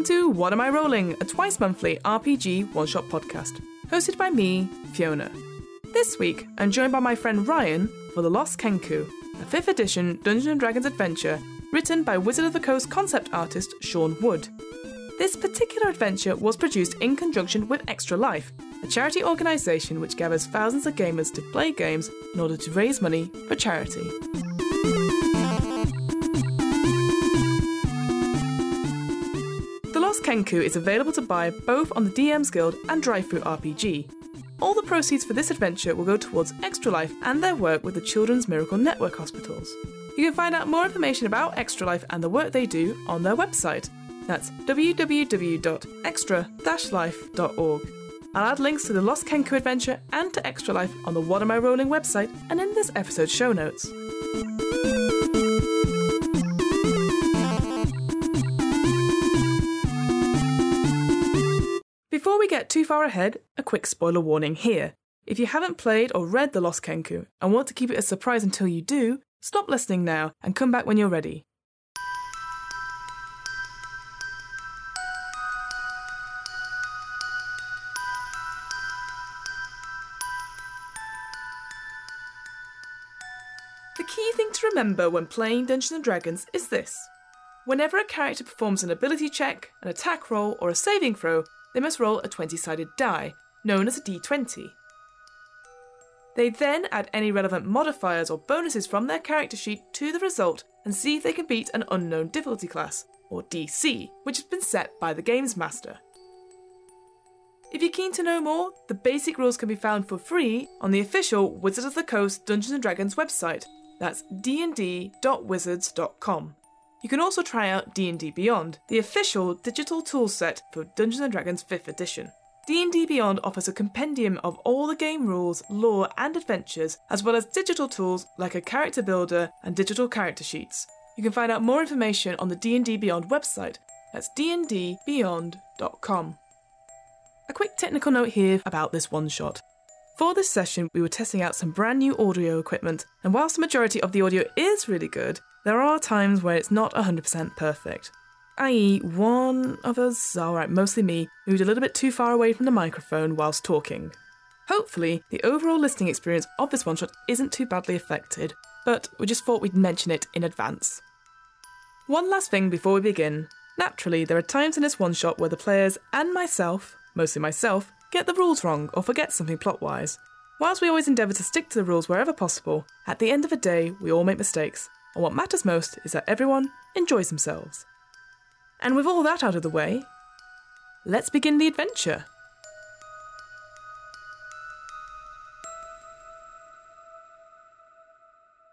welcome to What Am I Rolling, a twice monthly RPG one shot podcast, hosted by me, Fiona. This week, I'm joined by my friend Ryan for The Lost Kenku, a 5th edition Dungeons Dragons adventure written by Wizard of the Coast concept artist Sean Wood. This particular adventure was produced in conjunction with Extra Life, a charity organisation which gathers thousands of gamers to play games in order to raise money for charity. Kenku is available to buy both on the DM's Guild and DriveThru RPG. All the proceeds for this adventure will go towards Extra Life and their work with the Children's Miracle Network hospitals. You can find out more information about Extra Life and the work they do on their website. That's www.extra-life.org. I'll add links to the Lost Kenku adventure and to Extra Life on the What Am I Rolling website and in this episode's show notes. Before we get too far ahead, a quick spoiler warning here. If you haven't played or read The Lost Kenku and want to keep it a surprise until you do, stop listening now and come back when you're ready. The key thing to remember when playing Dungeons and Dragons is this. Whenever a character performs an ability check, an attack roll, or a saving throw, they must roll a 20 sided die, known as a d20. They then add any relevant modifiers or bonuses from their character sheet to the result and see if they can beat an unknown difficulty class, or DC, which has been set by the Games Master. If you're keen to know more, the basic rules can be found for free on the official Wizards of the Coast Dungeons Dragons website. That's dnd.wizards.com. You can also try out D&D Beyond, the official digital toolset for Dungeons Dragons 5th edition. D&D Beyond offers a compendium of all the game rules, lore, and adventures, as well as digital tools like a character builder and digital character sheets. You can find out more information on the D&D Beyond website. That's dndbeyond.com. A quick technical note here about this one shot. For this session, we were testing out some brand new audio equipment, and whilst the majority of the audio is really good, there are times where it's not 100% perfect. I.e., one of us, alright, mostly me, moved a little bit too far away from the microphone whilst talking. Hopefully, the overall listening experience of this one shot isn't too badly affected, but we just thought we'd mention it in advance. One last thing before we begin. Naturally, there are times in this one shot where the players and myself, mostly myself, get the rules wrong or forget something plot wise. Whilst we always endeavour to stick to the rules wherever possible, at the end of the day, we all make mistakes, and what matters most is that everyone enjoys themselves. And with all that out of the way, let's begin the adventure.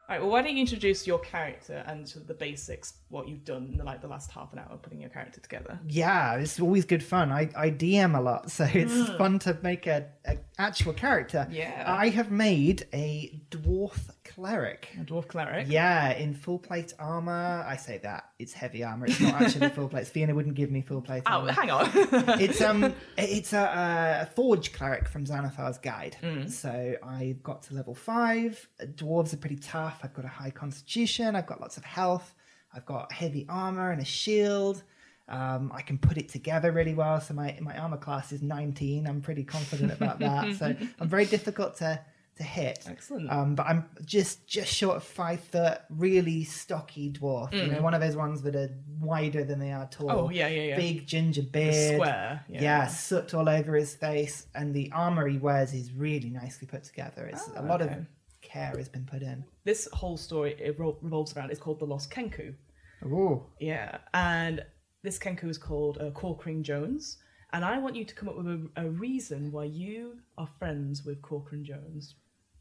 Alright, well, why don't you introduce your character and sort of the basics, what you've done in the, like the last half an hour putting your character together? Yeah, it's always good fun. I, I DM a lot, so it's hmm. fun to make a, a actual character. Yeah. I have made a dwarf cleric. A dwarf cleric. Yeah, in full plate armor. I say that it's heavy armor. It's not actually full plate. Fiona wouldn't give me full plate Oh, hang on. it's um, it's a, a forge cleric from Xanathar's Guide. Mm. So I got to level five. Dwarves are pretty tough. I've got a high constitution. I've got lots of health. I've got heavy armor and a shield. Um, I can put it together really well. So my my armor class is 19. I'm pretty confident about that. so I'm very difficult to to hit. Excellent. Um, but I'm just just short of five foot, really stocky dwarf. You know, one of those ones that are wider than they are tall. Mm. Oh, yeah, yeah, yeah. Big ginger beard. Square. Yeah. soot all over his face, and the armor he wears is really nicely put together. It's a lot Oh, okay. of care has been put in. This whole story it revolves around. It's called the Lost Kenku. Oh, Yeah, and this Kenku is called uh, Corcoran Jones. And I want you to come up with a, a reason why you are friends with Corcoran Jones.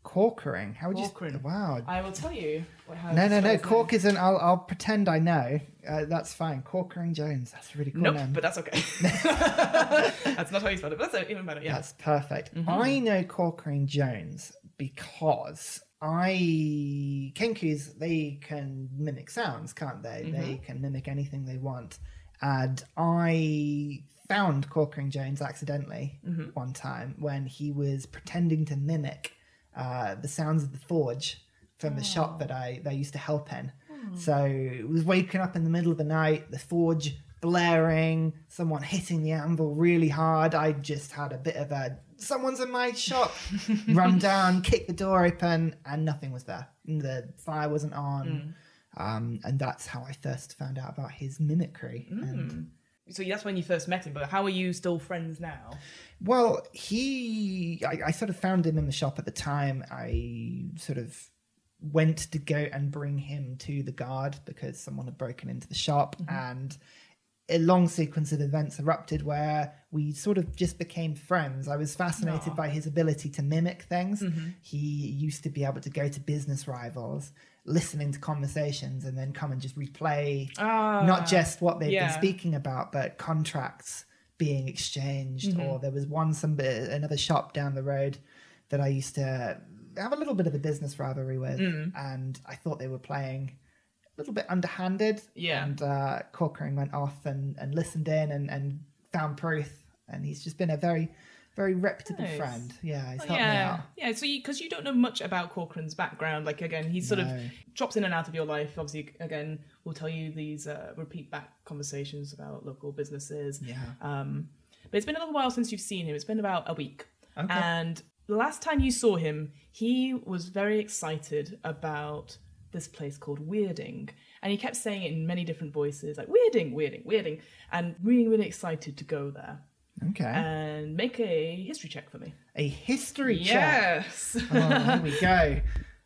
corkering. How would Corcoran. you? Wow. I will tell you. What, how No, no, no. spell Cork name. isn't. I'll, I'll pretend I know. Uh, that's fine. Corkering Jones. That's a really cool Nope, name. but that's okay. that's not how you spelled it, but that's even better. Yeah. That's perfect. Mm-hmm. I know Corcoran Jones because I Kenkus they can mimic sounds, can't they? Mm-hmm. They can mimic anything they want. And I found Corcoran Jones accidentally Mm-hmm. one time when he was pretending to mimic uh, the sounds of the forge from the shop that I that I used to help in. Hmm. So it was waking up in the middle of the night, the forge blaring, someone hitting the anvil really hard. I just had a bit of a someone's in my shop, run down, kick the door open, and nothing was there. The fire wasn't on. Um, and that's how I first found out about his mimicry. And mm. So that's when you first met him, but how are you still friends now? Well, he, I, I sort of found him in the shop at the time. I sort of went to go and bring him to the guard because someone had broken into the shop mm-hmm. and a long sequence of events erupted where we sort of just became friends. I was fascinated by his ability to mimic things. Mm-hmm. He used to be able to go to business rivals, listening to conversations, and then come and just replay ah, not just what they've yeah. been speaking about, but contracts being exchanged. Mm-hmm. Or there was one some another shop down the road that I used to have a little bit of a business rivalry with, mm. and I thought they were playing a little bit underhanded. Yeah. And uh, Corcoran went off and, and listened in and, and found proof, and he's just been a very, very reputable Nice. friend. Yeah, he's helped me yeah, out. yeah. So because you, don't know much about Corcoran's background, like again, he sort of No. drops in and out of your life. Obviously, again, we'll tell you these uh, repeat back conversations about local businesses. Yeah. Um, but it's been a little while since you've seen him. It's been about a week. Okay. And the last time you saw him, he was very excited about this place called Weirding. And he kept saying it in many different voices, like Weirding, Weirding, Weirding, and really, really excited to go there Okay. and make a history check for me. a history check. Yes. Oh, here we go.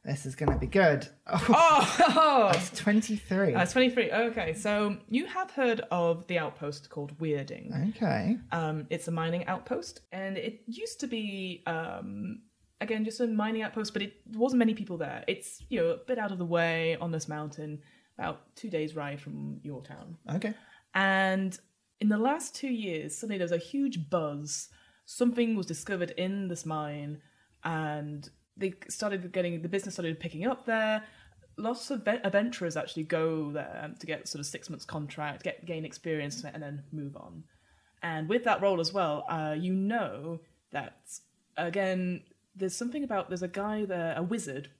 This is going to be good. Oh, oh, it's 23. that's 23. Okay, so you have heard of the outpost called Weirding. Okay. Um, it's a mining outpost, and it used to be, um, again, just a mining outpost, but it wasn't many people there. It's you know a bit out of the way on this mountain, about two days ride from your town. Okay. And in the last two years, suddenly there was a huge buzz. Something was discovered in this mine, and they started getting the business started picking up there. Lots of adventurers actually go there to get sort of six months contract, get gain experience, and then move on. And with that role as well, uh, you know that again, there's something about there's a guy there, a wizard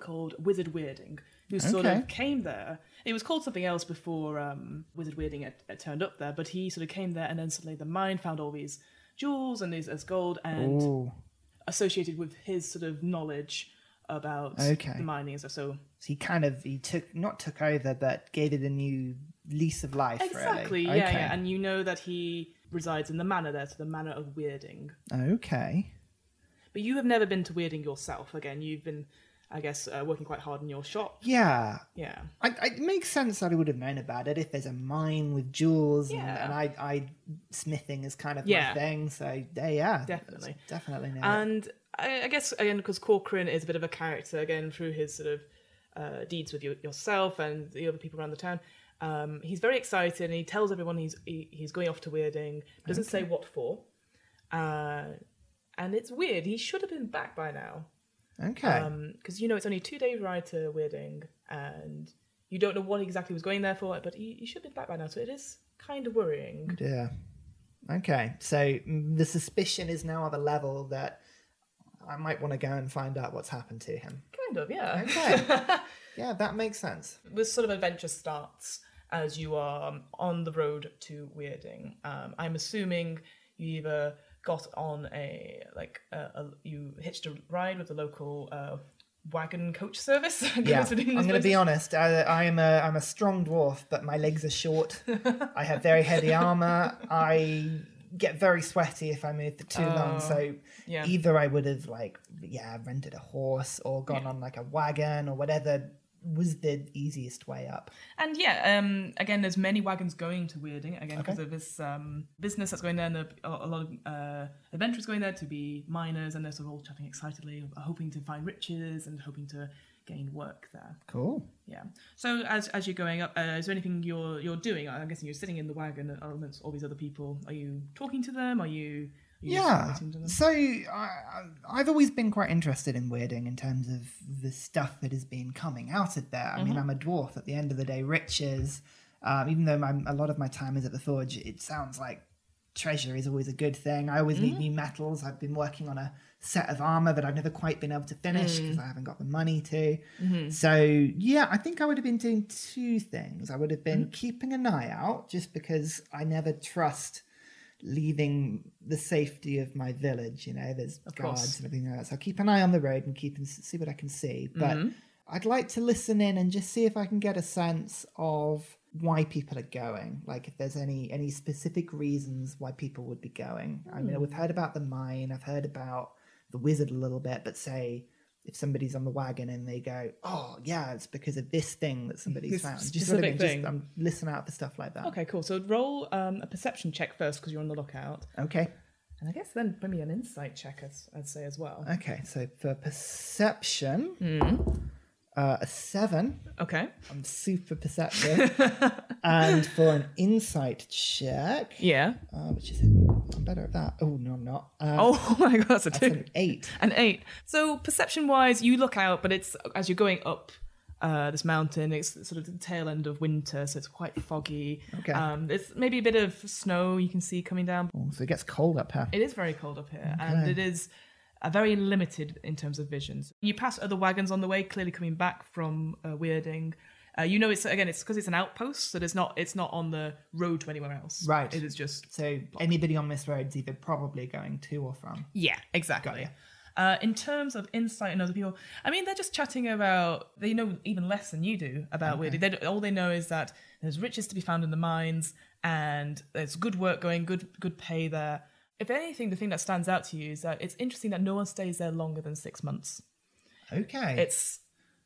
called Wizard Weirding, who sort Okay. of came there. It was called something else before um, Wizard Weirding had, had turned up there, but he sort of came there, and then suddenly the mine found all these jewels and these as gold, and Ooh. associated with his sort of knowledge about Okay. the mining and stuff. So So he kind of he took not took over, but gave it a new lease of life. exactly, Really. yeah, Okay. yeah, and you know that he resides in the manor there, so the manor of Weirding. Okay. But you have never been to Weirding yourself. Again, you've been, I guess, uh, working quite hard in your shop. Yeah. Yeah. I, I, it makes sense that I would have known about it if there's a mine with jewels, and, Yeah. and I, I smithing is kind of Yeah. my thing. So yeah, yeah, Definitely. definitely. And I, I guess again because Corcoran is a bit of a character again through his sort of uh, deeds with you, yourself and the other people around the town. Um, he's very excited and he tells everyone he's he, he's going off to Weirding. Doesn't say what for, uh, and it's weird. He should have been back by now okay. because you know it's only a two day ride to Weirding and you don't know what exactly was going there for, but he, he should be back by now. So it is kind of worrying. Yeah. Okay. So mm, the suspicion is now at a level that I might want to go and find out what's happened to him. Kind of, yeah. Okay. yeah, that makes sense. this sort of adventure starts as you are um, on the road to Weirding. Um, I'm assuming you either got on a like a, a, you hitched a ride with the local uh, wagon coach service. Yeah, I'm going to be honest. I, I'm a I'm a strong dwarf, but my legs are short. I have very heavy armor. I get very sweaty if I move for too long. So yeah. either I would have like yeah rented a horse or gone on like a wagon or whatever was the easiest way up. And yeah, um, again, there's many wagons going to Weirding again because of this um, business that's going there, and a a lot of uh, adventurers going there to be miners, and they're sort of all chatting excitedly, hoping to find riches and hoping to gain work there. Cool. Yeah. So as as you're going up, uh, is there anything you're you're doing? I'm guessing you're sitting in the wagon amongst all these other people. Are you talking to them? Are you? Are you just Yeah. listening to them? So I, I've always been quite interested in weirding in terms of the stuff that has been coming out of there. I mean, I'm a dwarf. At the end of the day, riches. Um, even though my, a lot of my time is at the forge, it sounds like treasure is always a good thing. I always need Mm. new metals. I've been working on a set of armor that I've never quite been able to finish because Mm. I haven't got the money to. Mm-hmm. So yeah, I think I would have been doing two things. I would have Mm-hmm. been keeping an eye out just because I never trust leaving the safety of my village. You know, there's Of guards course. and everything like that. So I'll keep an eye on the road and keep and see what I can see. But Mm-hmm. I'd like to listen in and just see if I can get a sense of why people are going. Like if there's any any specific reasons why people would be going. I mean, Hmm. we've heard about the mine. I've heard about the wizard a little bit, but say if somebody's on the wagon and they go, "Oh, yeah, it's because of this thing that somebody's This found." Do you see what I specific thing. Just um, listen out for stuff like that. Okay, cool. So roll um, a perception check first because you're on the lookout, Okay. and I guess then maybe an insight check, I'd, I'd say as well. Okay. So for perception, Hmm. Uh, a seven. Okay. I'm super perceptive. and for an insight check, Yeah. uh, which is ooh, I'm better at that. Oh no, I'm not. Uh, Oh my god, that's a that's two. an eight. An eight. So perception wise, you look out, but it's as you're going up uh, this mountain. It's sort of the tail end of winter, so it's quite foggy. Okay. Um, there's maybe a bit of snow you can see coming down. Oh, so it gets cold up here. It is very cold up here, and it is uh, very limited in terms of visions. You pass other wagons on the way, clearly coming back from uh, Weirding. Uh, you know, it's again, it's because it's an outpost, so there's not, it's not on the road to anywhere else. Right. It is just So anybody on this road is either probably going to or from. Yeah, exactly. Uh, in terms of insight and other people, I mean, they're just chatting about, they know even less than you do about Weirding. They, all they know is that there's riches to be found in the mines and there's good work going, good good pay there. If anything, the thing that stands out to you is that it's interesting that no one stays there longer than six months. Okay. It's,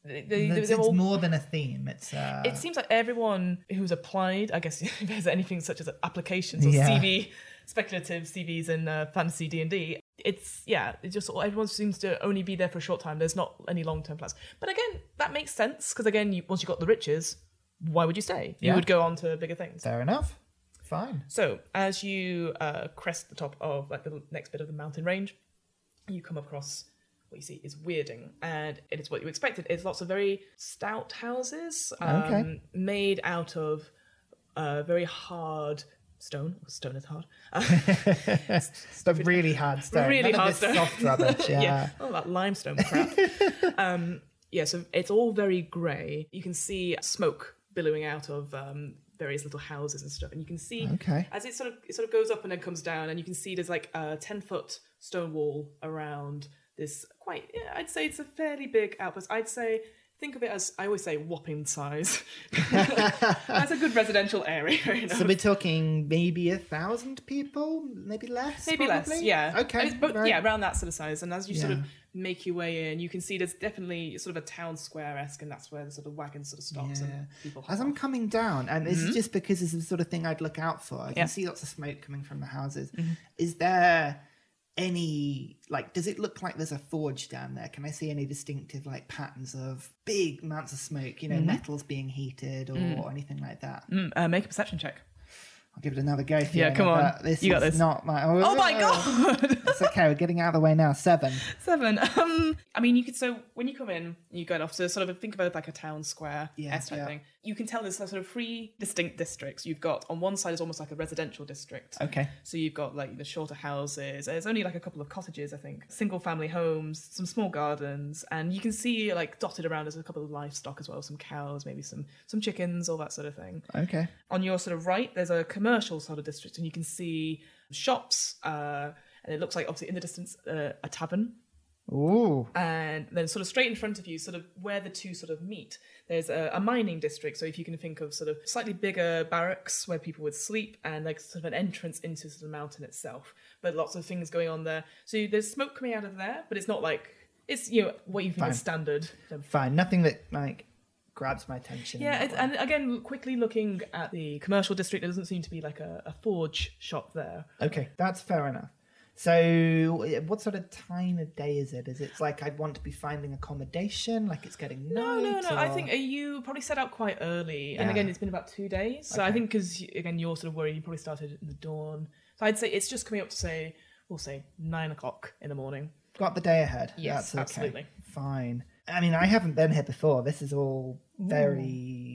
they, they, it's, all, more than a theme. It's uh, it seems like everyone who's applied, I guess if there's anything such as applications or Yeah. CV, speculative CVs in uh, fantasy D and D, it's yeah, it just everyone seems to only be there for a short time. There's not any long term plans. But again, that makes sense because again, you, once you got the riches, why would you stay? You Yeah. would go on to bigger things. fair enough. Fine. So as you uh, crest the top of like the next bit of the mountain range, you come across what you see is weirding, and it is what you expected. It's lots of very stout houses, um, Okay. made out of uh, very hard stone. Stone is hard. The really hard stone. Really None hard stone. soft rubbish. Yeah. Oh, that limestone crap. um, yeah, so it's all very grey. You can see smoke billowing out of um, various little houses and stuff, and you can see Okay. as it sort of it sort of goes up and then comes down, and you can see there's like a ten foot stone wall around this quite. Yeah, I'd say it's a fairly big outpost. I'd say. Think of it as I always say, whopping size. That's a good residential area. You know? So we're talking maybe a thousand people, maybe less. Maybe less, yeah. Okay. Right. yeah, around that sort of size. And as you sort of Yeah. Make your way in, you can see there's definitely sort of a town square esque, and that's where the sort of wagon sort of stops Yeah. and people. As I'm off. coming down, and this is just because this is the sort of thing I'd look out for. I can Yeah. see lots of smoke coming from the houses. Mm-hmm. Is there any like? Does it look like there's a forge down there? Can I see any distinctive like patterns of big amounts of smoke? You know, metals being heated or anything like that? Mm, uh, make a perception check. I'll give it another go. Yeah, Fiona, come on. This You got this. Not my. Oh my god! It's okay. We're getting out of the way now. Seven. Seven. Um, I mean, you could so when you come in, you go off. So sort of think about it like a town square Yeah, type yeah. thing. You can tell there's sort of three distinct districts. You've got on one side is almost like a residential district. Okay. So you've got like the shorter houses. There's only like a couple of cottages, I think. Single family homes, some small gardens, and you can see like dotted around there's a couple of livestock as well, some cows, maybe some some chickens, all that sort of thing. Okay. On your sort of right, there's a commercial sort of district, and you can see shops, uh, and it looks like obviously in the distance uh, a tavern Ooh. and then sort of straight in front of you sort of where the two sort of meet there's a, a mining district so if you can think of sort of slightly bigger barracks where people would sleep and like sort of an entrance into sort of the mountain itself but lots of things going on there so there's smoke coming out of there but it's not like it's you know what you think Fine. is standard Fine. Nothing that like grabs my attention. yeah and again quickly looking at the commercial district there doesn't seem to be like a, a forge shop there Okay, that's fair enough. So, what sort of time of day is it? Is it like I'd want to be finding accommodation, like it's getting No, no, no. I or- think uh, you probably set out quite early, and again, it's been about two days. So I think because again, you're sort of worried, you probably started in the dawn. So I'd say it's just coming up to say, we'll say nine o'clock in the morning. got the day ahead. Yes, that's okay. absolutely. Fine. I mean, I haven't been here before. This is all very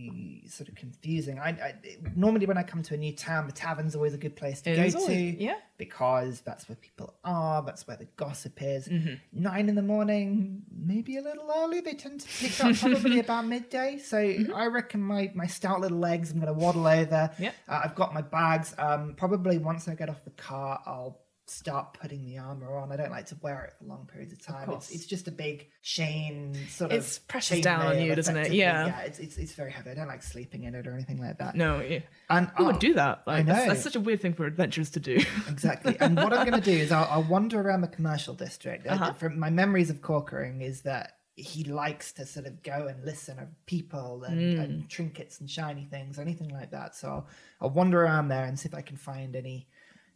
sort of confusing. I, I normally when I come to a new town, the tavern's always a good place to It go is to. yeah. because that's where people are. That's where the gossip is. Mm-hmm. Nine in the morning, maybe a little early. They tend to pick up probably about midday. So I reckon my my stout little legs. I'm going to waddle over. Mm-hmm. Yeah. Uh, I've got my bags. Um, probably once I get off the car, I'll start putting the armor on. I don't like to wear it for long periods of time. course. It's, it's just a big chain sort It's of presses chain down on you, doesn't it? Yeah. Yeah, it's, it's it's very heavy. I don't like sleeping in it or anything like that. No, yeah. And Who oh, would do that? Like, That's, know. that's such a weird thing for adventurers to do. Exactly. And what I'm going to do is I'll, I'll wander around the commercial district. Uh-huh. from my memories of Corkering is that he likes to sort of go and listen to people and, Mm. and trinkets and shiny things, anything like that. So I'll, I'll wander around there and see if I can find any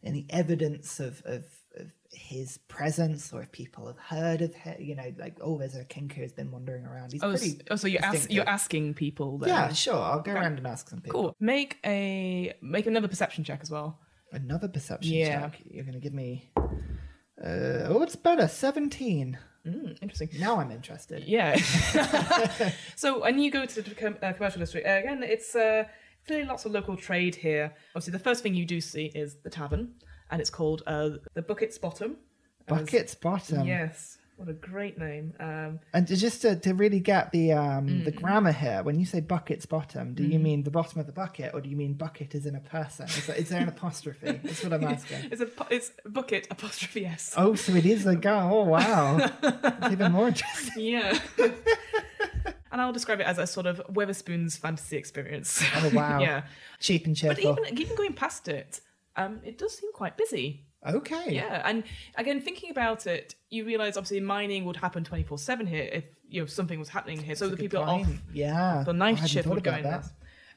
any evidence of, of, of his presence or if people have heard of him. You know, like oh, there's a kenku's been wandering around. He's Oh, pretty. oh so you're, ask, you're asking people then? Yeah, sure. I'll go around and ask some people. Cool. Make a make another perception check as well. Another perception Yeah. check. You're going to give me. Uh, oh, it's better. Seventeen. Mm, interesting. Now I'm interested. Yeah. so when you go to the com- uh, commercial district, uh, again, it's uh, clearly lots of local trade here. Obviously, the first thing you do see is the tavern, and it's called uh, the Bucket's Bottom. Bucket's bottom. Yes. What a great name. Um, And just to, to really get the um the Mm. grammar here, when you say bucket's bottom, do you mean the bottom of the bucket, or do you mean bucket is in a person? Is there, is there an apostrophe? That's what I'm asking. it's a it's bucket apostrophe s. Oh, so it is a guy. Oh, wow. It's even more interesting. Yeah. and I'll describe it as a sort of Wetherspoon's fantasy experience. Oh, wow. yeah. Cheap and cheerful. But even even going past it, um, it does seem quite busy. Okay. Yeah, and again, thinking about it, you realise obviously mining would happen twenty four seven here if you know something was happening here. So the people point. off Yeah. the night shift would go in that.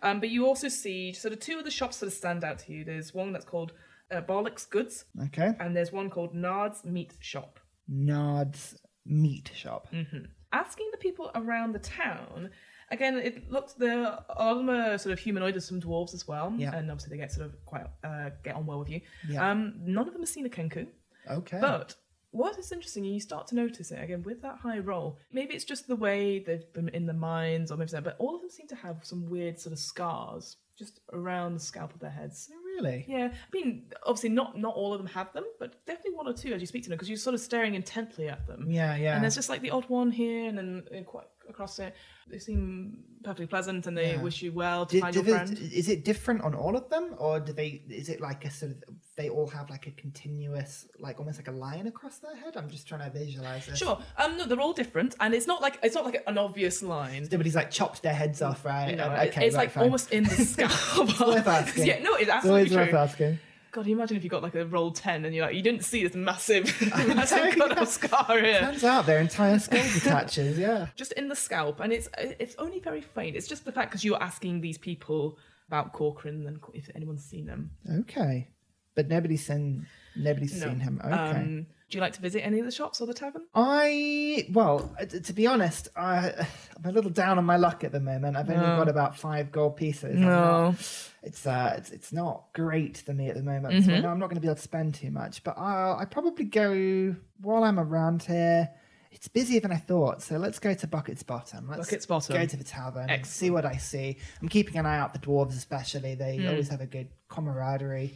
Um, but you also see sort of two of the shops that stand out to you. There's one that's called uh, Bollocks Goods, Okay. and there's one called Nard's Meat Shop. Nard's meat shop. Mm. Asking the people around the town, again, it looks the all of them are sort of humanoid. There's some dwarves as well, Yeah. and obviously they get sort of quite uh, get on well with you. Yeah. Um, none of them have seen a kenku. Okay. But what is interesting, and you start to notice it again with that high roll. Maybe it's just the way they've been in the mines, or maybe so, but all of them seem to have some weird sort of scars just around the scalp of their heads. Really? Yeah, I mean, obviously not not all of them have them, but definitely one or two as you speak to them because you're sort of staring intently at them. Yeah, yeah. And there's just like the odd one here, and then uh, quite across it. They seem perfectly pleasant, and they Yeah. wish you well to Did- find did your it- friend. is it different on all of them, or do they? Is it like a sort of? They all have like a continuous, like almost like a line across their head. I'm just trying to visualize this. Sure. Um, no, they're all different, and it's not like it's not like an obvious line. Nobody's like chopped their heads off, right? No, And- okay, it's right, like fine. almost in the scalp. worth asking. yeah, no, it's It's always absolutely worth true. asking. God, you imagine if you got like a roll ten and you're like, you didn't see this massive, massive cut off scar here, Turns out their entire skull detaches. Yeah. just in the scalp, and it's it's only very faint. It's just the fact because you're asking these people about Corcoran and if anyone's seen them. Okay, but nobody's seen. Nobody's No. seen him. Okay. Um, do you like to visit any of the shops or the tavern? I well, uh, to be honest, I, I'm a little down on my luck at the moment. I've only got about five gold pieces. I'm it's uh, it's it's not great for me at the moment. Mm-hmm. So I know I'm not going to be able to spend too much. But I'll I probably go while I'm around here. It's busier than I thought, so let's go to Bucket's Bottom. Let's Bucket's Bottom. Go to the tavern. and Excellent. See what I see. I'm keeping an eye out for dwarves, especially. They Hmm. always have a good camaraderie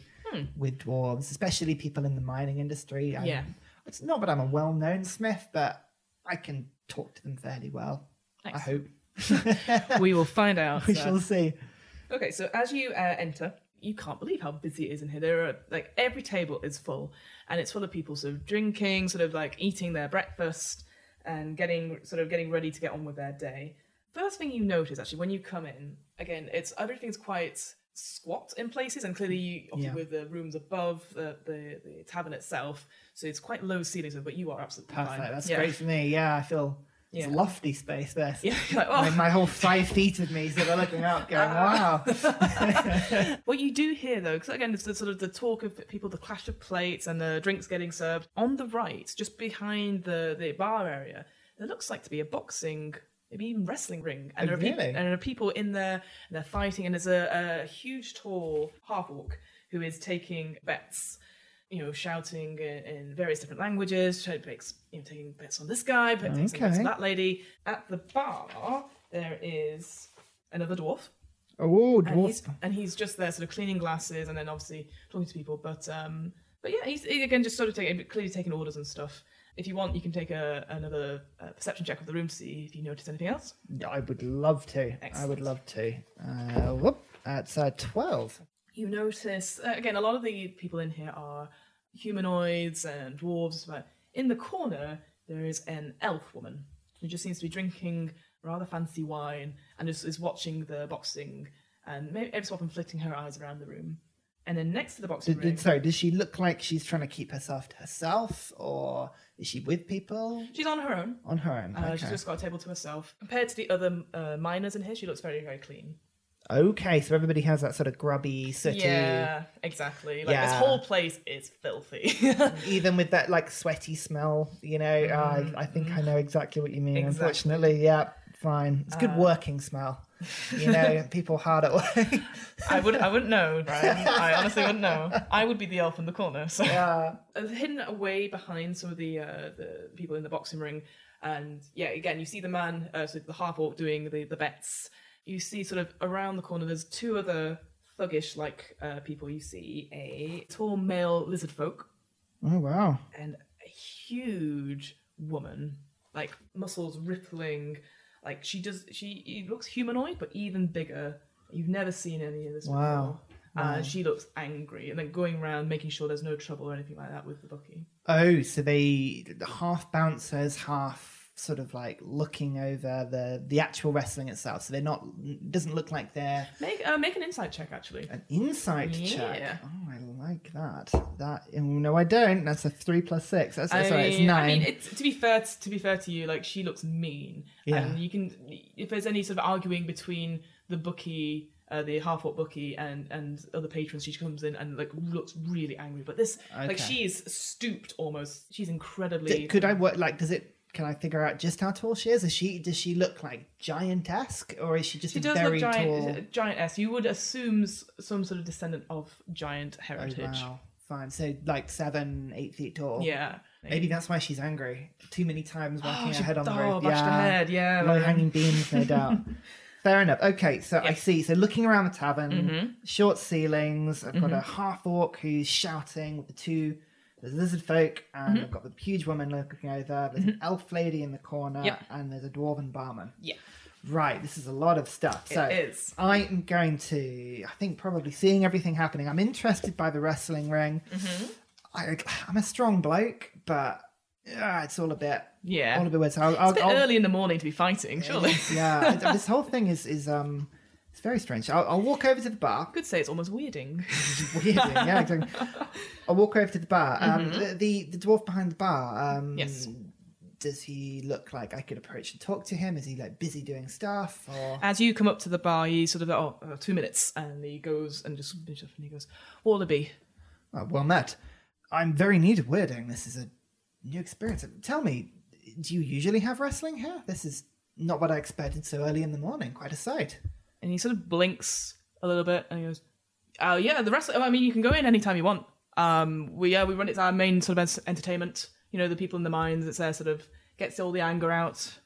with dwarves, especially people in the mining industry. I'm- Yeah. It's not that I'm a well-known smith, but I can talk to them fairly well. I hope. we will find out. we uh, shall see. Okay, so as you uh, enter, you can't believe how busy it is in here. There are like every table is full, and it's full of people sort of drinking, sort of like eating their breakfast, and getting sort of getting ready to get on with their day. First thing you notice actually when you come in, again, it's everything's quite squat in places, and clearly you obviously Yeah. with the rooms above the, the the tavern itself, so it's quite low ceilings, but you are absolutely Perfect. fine. That's Yeah. great for me. Yeah, I feel it's Yeah. a lofty space. there. Yeah, like, oh. my, my whole five feet of me sort of looking out, going, ah. "Wow." What you do hear though, because again, it's the sort of the talk of people, the clash of plates and the drinks getting served. On the right, just behind the, the bar area, there looks like to be a boxing, maybe even wrestling ring. And, Oh, there, really? and there are people in there, and they're fighting, and there's a, a huge, tall half orc who is taking bets. You know, shouting in, in various different languages, you know, taking bets on this guy, but taking bets on that lady. At the bar, there is another dwarf Oh, and dwarf. he's, and he's just there, sort of cleaning glasses, and then obviously talking to people. But um, but yeah, he's again just sort of taking clearly taking orders and stuff. If you want, you can take a another uh, perception check of the room to see if you notice anything else. I would love to. I would Excellent. love to. Uh, whoop. That's uh, 12. You notice uh, again a lot of the people in here are humanoids and dwarves, but in the corner there is an elf woman who just seems to be drinking rather fancy wine and just is watching the boxing and maybe every so often flitting her eyes around the room. And then next to the boxing Did, ring, did, sorry, does she look like she's trying to keep herself to herself, or is she with people she's on her own. on her own? Uh, okay. She's just got a table to herself. Compared to the other uh, miners in here, she looks very, very clean. okay, so everybody has that sort of grubby, sooty, Yeah, exactly. Like this whole place is filthy. even with that like sweaty smell. You know, I, I think I know exactly what you mean. Mm-hmm. Exactly. Unfortunately, yeah, fine. It's good working smell. You know, people hard at work. I would, I wouldn't know, Brian. I honestly wouldn't know. I would be the elf in the corner. So yeah. Hidden away behind some of the uh, the people in the boxing ring, and yeah, again, you see the man, uh, so the half orc doing the the bets. You see sort of around the corner. There's two other thuggish like uh, people. You see a tall male lizard folk Oh wow. and a huge woman, like muscles rippling. Like she does, she looks humanoid, but even bigger. You've never seen any of this Wow. before. Uh, she looks angry, and then going around making sure there's no trouble or anything like that with the bookie. Oh, so they the half bouncers, half sort of like looking over the the actual wrestling itself. So they're not. Doesn't look like they're Make uh, make an insight check, actually. an insight Yeah. check. Oh, I like that. That no, I don't. That's a three plus six. That's I sorry, it's nine. I mean, it's, to be fair, to be fair to you, like she looks mean, Yeah. and you can if there's any sort of arguing between the bookie. Uh, the half orc bookie and and other patrons, she comes in and like looks really angry. But this, like, Okay. she is stooped almost. She's incredibly. D- could I work like? Does it? Can I figure out just how tall she is? Is she? Does she look like giantesque, or is she just She a does very look giant, tall? giant S. You would assume some sort of descendant of giant heritage. Oh, heritage. wow, fine. So like seven, eight feet tall. Yeah. Maybe that's why she's angry. Too many times whacking Oh, her head on the oh, roof. bashed her yeah. head, yeah, Low hanging beams, no doubt. Fair enough. Okay, so I see. So looking around the tavern, Mm-hmm. short ceilings. I've got a half orc who's shouting with the two the lizard folk, and Mm-hmm. I've got the huge woman looking over. There's an elf lady in the corner, Yep. and there's a dwarven barman. Yeah. Right, this is a lot of stuff. It So is. I am going to, I think, probably seeing everything happening. I'm interested by the wrestling ring. Mm-hmm. I, I'm a strong bloke, but yeah, it's all a bit, Yeah. all a bit weird. So I'll, I'll, It's a bit I'll- early in the morning to be fighting, surely. yeah, this whole thing is is um, it's very strange. I'll, I'll walk over to the bar. Could say it's almost weirding. Weirding, yeah, exactly. I'll walk over to the bar. Um, the, the the dwarf behind the bar. Um, Mm-hmm. Yes. Does he look like I could approach and talk to him? Is he like busy doing stuff or? As you come up to the bar, he sort of, oh, uh, two minutes. And he goes and just finishes up and he goes, Wallaby. Oh, well met. I'm very new to weirding. This is a new experience. Tell me, do you usually have wrestling here? This is not what I expected so early in the morning. Quite a sight. And he sort of blinks a little bit and he goes, oh, yeah, the rest, Of, I mean, you can go in anytime you want. Um, we, yeah, we run, it's our main sort of entertainment. You know, the people in the mines, it's there sort of gets all the anger out.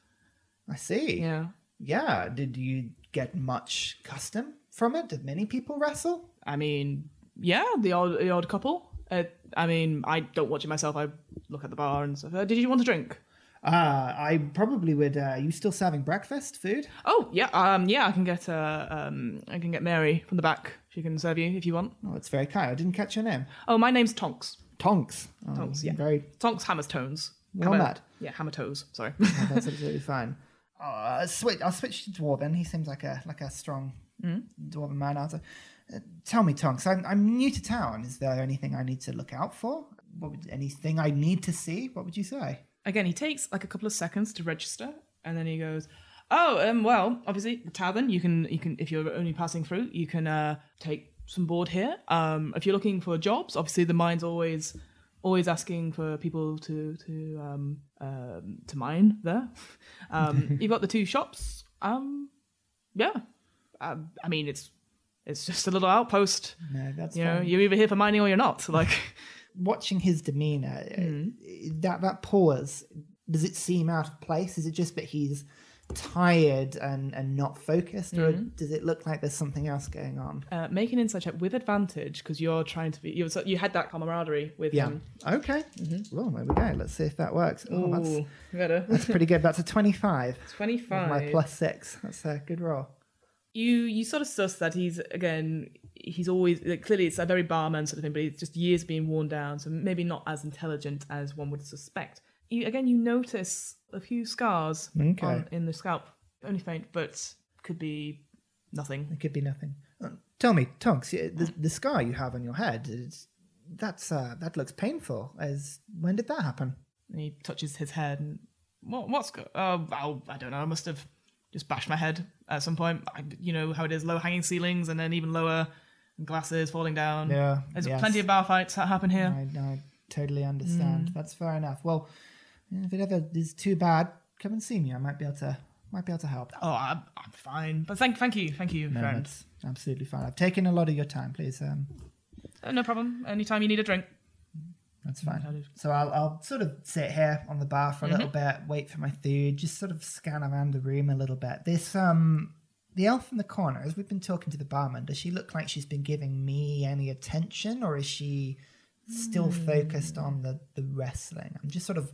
I see. Yeah. Yeah. Did you get much custom from it? Did many people wrestle? I mean, yeah, the odd the odd couple. Uh, I mean, I don't watch it myself. I look at the bar and stuff. Uh, did you want a drink? Uh, I probably would. Uh, are you still serving breakfast food? Oh yeah, um, yeah, I can get uh, um, I can get Mary from the back. She can serve you if you want. Oh, that's very kind. I didn't catch your name. Oh, my name's Tonks. Tonks. Oh, Tonks, yeah. Very. Tonks Hammers Tones. Well Hammer-. Yeah, Hammer Toes. Sorry. oh, that's absolutely fine. Uh, switch. I'll switch to dwarven. He seems like a like a strong dwarven man. I'll, uh, tell me, Tonks. I'm I'm new to town. Is there anything I need to look out for? What would anything I need to see? What would you say? Again, he takes like a couple of seconds to register, and then he goes, "Oh, um, well, obviously the tavern. You can, you can, if you're only passing through, you can uh, take some board here. Um, if you're looking for jobs, obviously the mine's always, always asking for people to to um, um to mine there. Um, you've got the two shops. Um, yeah, um, I mean it's it's just a little outpost. No, that's You know, fine. you're either here for mining or you're not. Like, Watching his demeanor, Hmm. that that pause. Does it seem out of place? Is it just that he's tired and, and not focused, or Mm-hmm. does it look like there's something else going on? Uh, make an insight check with advantage because you're trying to be. You, so you had that camaraderie with him. Yeah. him. Okay. Well, there we go. Let's see if that works. Oh, that's, better. that's pretty good. That's a 25. with Twenty-five. My plus six. That's a good roll. you you sort of suss that he's again he's always like, clearly it's a very barman sort of thing but he's just years being worn down so maybe not as intelligent as one would suspect you again you notice a few scars Okay. on, in the scalp only faint but could be nothing It could be nothing. Uh, tell me, Tonks, the, the scar you have on your head, that's uh, that looks painful. As when did that happen? and he touches his head and what what's go- oh I'll, I don't know I must have just bashed my head at some point I, you know how it is low hanging ceilings and then even lower glasses falling down Yeah, there's yes. plenty of bar fights that happen here I, I totally understand. That's fair enough. Well, if it ever is too bad, come and see me. I might be able to might be able to help. Oh, I'm, I'm fine. But thank, thank you, thank you, No, friend. absolutely fine. I've taken a lot of your time. Please, um, Uh, no problem. Anytime you need a drink. that's fine. So I'll I'll sort of sit here on the bar for a Mm-hmm. little bit, wait for my food, just sort of scan around the room a little bit. This um. The elf in the corner, as we've been talking to the barman, does she look like she's been giving me any attention, or is she still Hmm. focused on the, the wrestling? I'm just sort of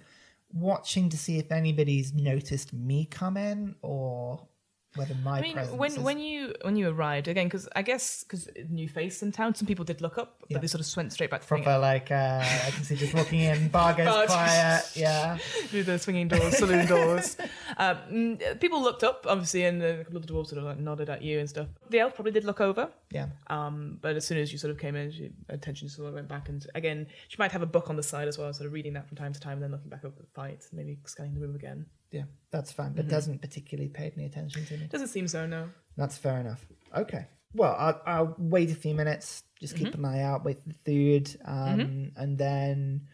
watching to see if anybody's noticed me come in, or whether my I mean, presence when is... when you when you arrived again, because I guess because new face in town, some people did look up, Yeah. but they sort of went straight back to proper like uh, I can see just walking in, bar goes Bar- quiet, yeah. through the swinging doors, saloon doors. Um, people looked up, obviously, and a couple of the dwarves sort of like nodded at you and stuff. The elf probably did look over, Yeah. um, but as soon as you sort of came in, she, attention sort of went back. And again, she might have a book on the side as well, sort of reading that from time to time, and then looking back over the fight, maybe scanning the room again. Yeah, that's fine, Mm-hmm. but doesn't particularly pay any attention to me. Doesn't seem so, no. That's fair enough. Okay. Well, I'll, I'll wait a few minutes, just keep Mm-hmm. an eye out, wait for the food, um, and then,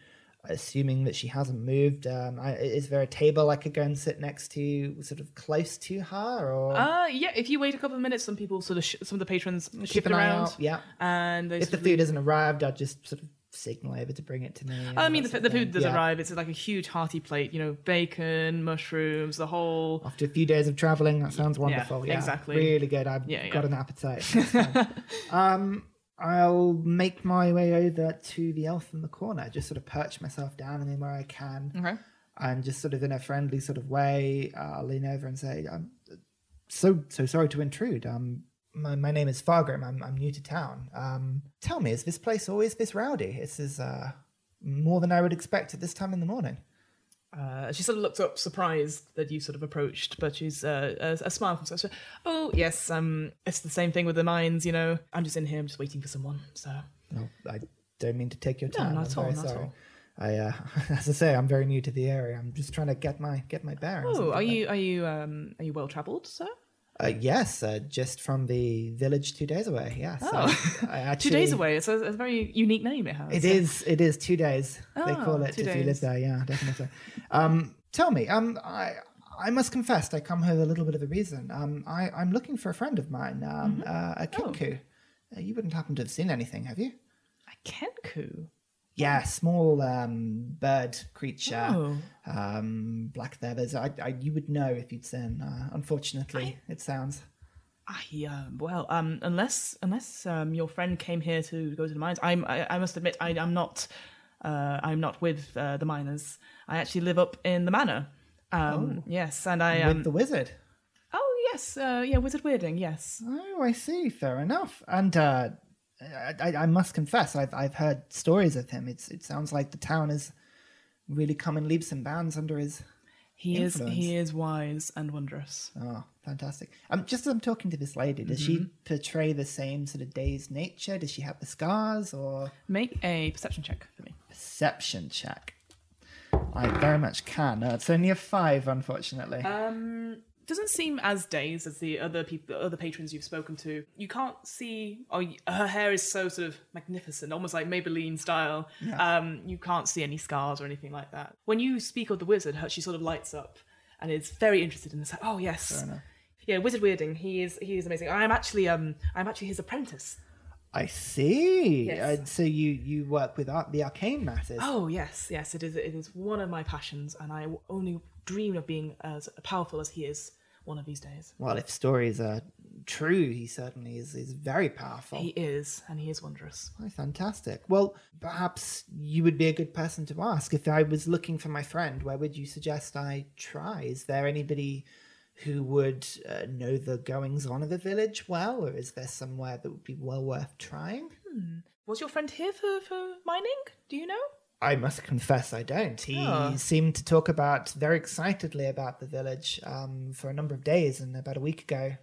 assuming that she hasn't moved, um, I, is there a table I could go and sit next to, sort of close to her, or Uh, yeah. If you wait a couple of minutes, some people sort of sh- some of the patrons keep shift an eye around, out? Yeah. and they. If the food hasn't arrived, I'll just sort of signal over to bring it to me. I mean, the, the food does Yeah. arrive. It's like a huge hearty plate. You know, bacon, mushrooms, the whole. After a few days of traveling, that sounds wonderful. Yeah, exactly. Really good. I've Yeah, yeah. got an appetite. Um, I'll make my way over to the elf in the corner, just sort of perch myself down in where I can, Okay. and just sort of in a friendly sort of way, uh, I'll lean over and say, "I'm so so sorry to intrude. Um, my, my name is Fargrim. I'm I'm new to town. Um, tell me, is this place always this rowdy? This is uh more than I would expect at this time in the morning." Uh, she sort of looked up, surprised that you sort of approached, but she's uh, a, a smile out. She Oh yes, um, it's the same thing with the mines. You know, I'm just in here. I'm just waiting for someone. So No, I don't mean to take your time. No, not I'm at all, not at sorry. all. I, uh, as I say, I'm very new to the area. I'm just trying to get my get my bearings. oh, are you are you um are you well travelled, sir? Uh, yes, uh, just from the village two days away. Yes, Oh. I, I actually, Two days away. It's a, a very unique name it has. It is. It is two days. they Ah, call it if you live there. Yeah, definitely. um, tell me. Um, I. I must confess, I come here with a little bit of a reason. Um, I, I'm looking for a friend of mine, um, uh, a Oh. kenku. Uh, you wouldn't happen to have seen anything, have you? A kenku. Yeah, small um, bird creature, Oh. um, black feathers. I, I, you would know if you'd seen. Uh, unfortunately, it sounds. I um, well, um, unless unless um, your friend came here to go to the mines, I'm I, I must admit I, I'm not uh, I'm not with uh, the miners. I actually live up in the manor. Um, Yes, and I um, with the wizard. oh yes, uh, yeah, Wizard Weirding. Yes, Oh, I see. Fair enough. And uh, I, I, I must confess, I've I've heard stories of him. It's it sounds like the town has really come in leaps and bounds under his. he Influence. is he is wise and wondrous. Oh, fantastic! Um, just as I'm talking to this lady, does she Mm-hmm. portray the same sort of day's nature? Does she have the scars or? Make a perception check for me. perception check. I very much can. Uh, it's only a five, unfortunately. Um, doesn't seem as dazed as the other people, the other patrons you've spoken to. You can't see. Oh, her hair is so sort of magnificent, almost like Maybelline style. Um, you can't see any scars or anything like that. When you speak of the wizard, her, she sort of lights up and is very interested in this. Oh yes, yeah, Wizard Weirding. He is he is amazing. I'm actually um I'm actually his apprentice. I see. Yes. Uh, so you you work with the arcane matters. Oh yes, yes, it is. It is one of my passions, and I only dream of being as powerful as he is one of these days. Well, if stories are true, he certainly is, is very powerful. He is, and he is wondrous. Oh, fantastic. Well, perhaps you would be a good person to ask. If I was looking for my friend, where would you suggest I try? Is there anybody who would uh, know the goings on of the village well, or is there somewhere that would be well worth trying? Was your friend here for, for mining? Do you know? I must confess I don't. He Oh. seemed to talk about very excitedly about the village um, for a number of days, and about a week ago,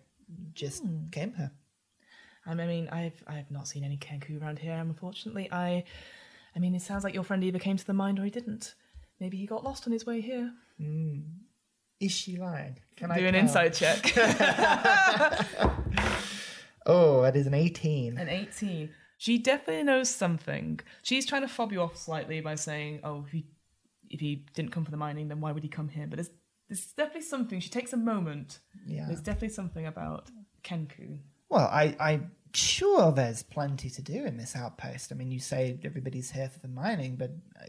just hmm. came here. Um, I mean, I've I've not seen any Kenku around here. Unfortunately, I, I mean, it sounds like your friend either came to the mine or he didn't. Maybe he got lost on his way here. Hmm. Is she lying? Can I Do an tell? inside check. Oh, that is an eighteen. An 18. She definitely knows something. She's trying to fob you off slightly by saying, "Oh, if he if he didn't come for the mining, then why would he come here?" But there's there's definitely something. She takes a moment. Yeah. There's definitely something about Kenku. Well, I, I'm sure there's plenty to do in this outpost. I mean, you say everybody's here for the mining, but uh,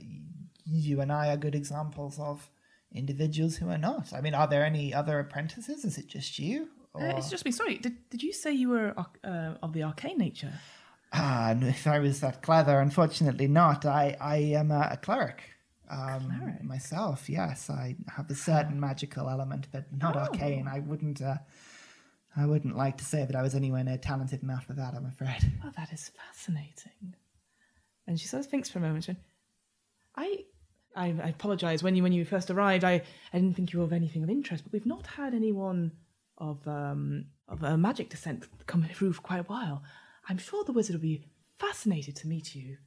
you and I are good examples of individuals who are not. I mean, are there any other apprentices? Is it just you? Or... Uh, it's just me. Sorry, did, did you say you were uh, of the arcane nature? Ah, no, if I was that clever, unfortunately not. I, I am a, a cleric. Um, Cleric? Myself, yes. I have a certain magical element, but not Oh. arcane. I wouldn't. Uh, I wouldn't like to say that I was anywhere near talented enough for that. I'm afraid. Oh, that is fascinating. And she sort of thinks for a moment. She, I, I, I apologize. When you when you first arrived, I, I didn't think you were of anything of interest. But we've not had anyone of um of a magic descent come through for quite a while. I'm sure the wizard will be fascinated to meet you.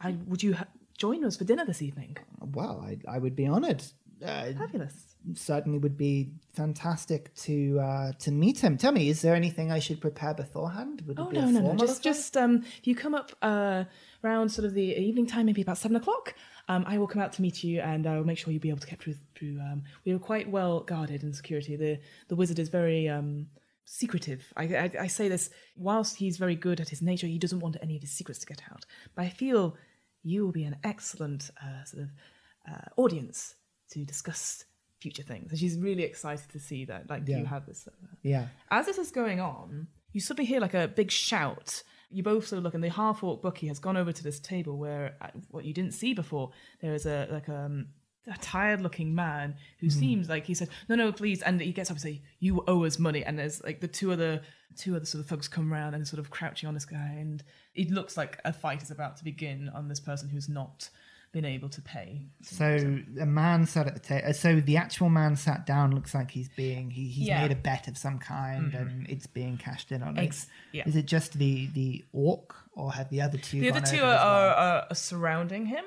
I, would you ha- join us for dinner this evening? Well, I, I would be honoured. Uh, Fabulous. certainly would be fantastic to uh, to meet him. Tell me, is there anything I should prepare beforehand? Would Oh it be no a no no! Just affair? just um, if you come up uh around sort of the evening time, maybe about seven o'clock, um, I will come out to meet you, and I will make sure you'll be able to get through. Through um, we are quite well guarded in security. The the wizard is very um secretive. I, I I say this whilst he's very good at his nature, he doesn't want any of his secrets to get out. But I feel you will be an excellent uh, sort of uh, audience to discuss future things, and she's really excited to see that. Like Yeah. you have this. Uh, yeah. as this is going on, you suddenly hear like a big shout. You both sort of look, and the half orc Bucky has gone over to this table where uh, what you didn't see before. There is a like um, a tired looking man who hmm. seems like he said, "No, no, please," and he gets up and say, "You owe us money." And there's like the two other two other sort of thugs come around and sort of crouching on this guy, and it looks like a fight is about to begin on this person who's not been able to pay. So a man sat at the table. So the actual man sat down. Looks like he's being he, he's Yeah. made a bet of some kind, mm-hmm. and it's being cashed in on. Ex- Is- yeah. Is it just the the orc, or have the other two? The other two are, well? are, are surrounding him.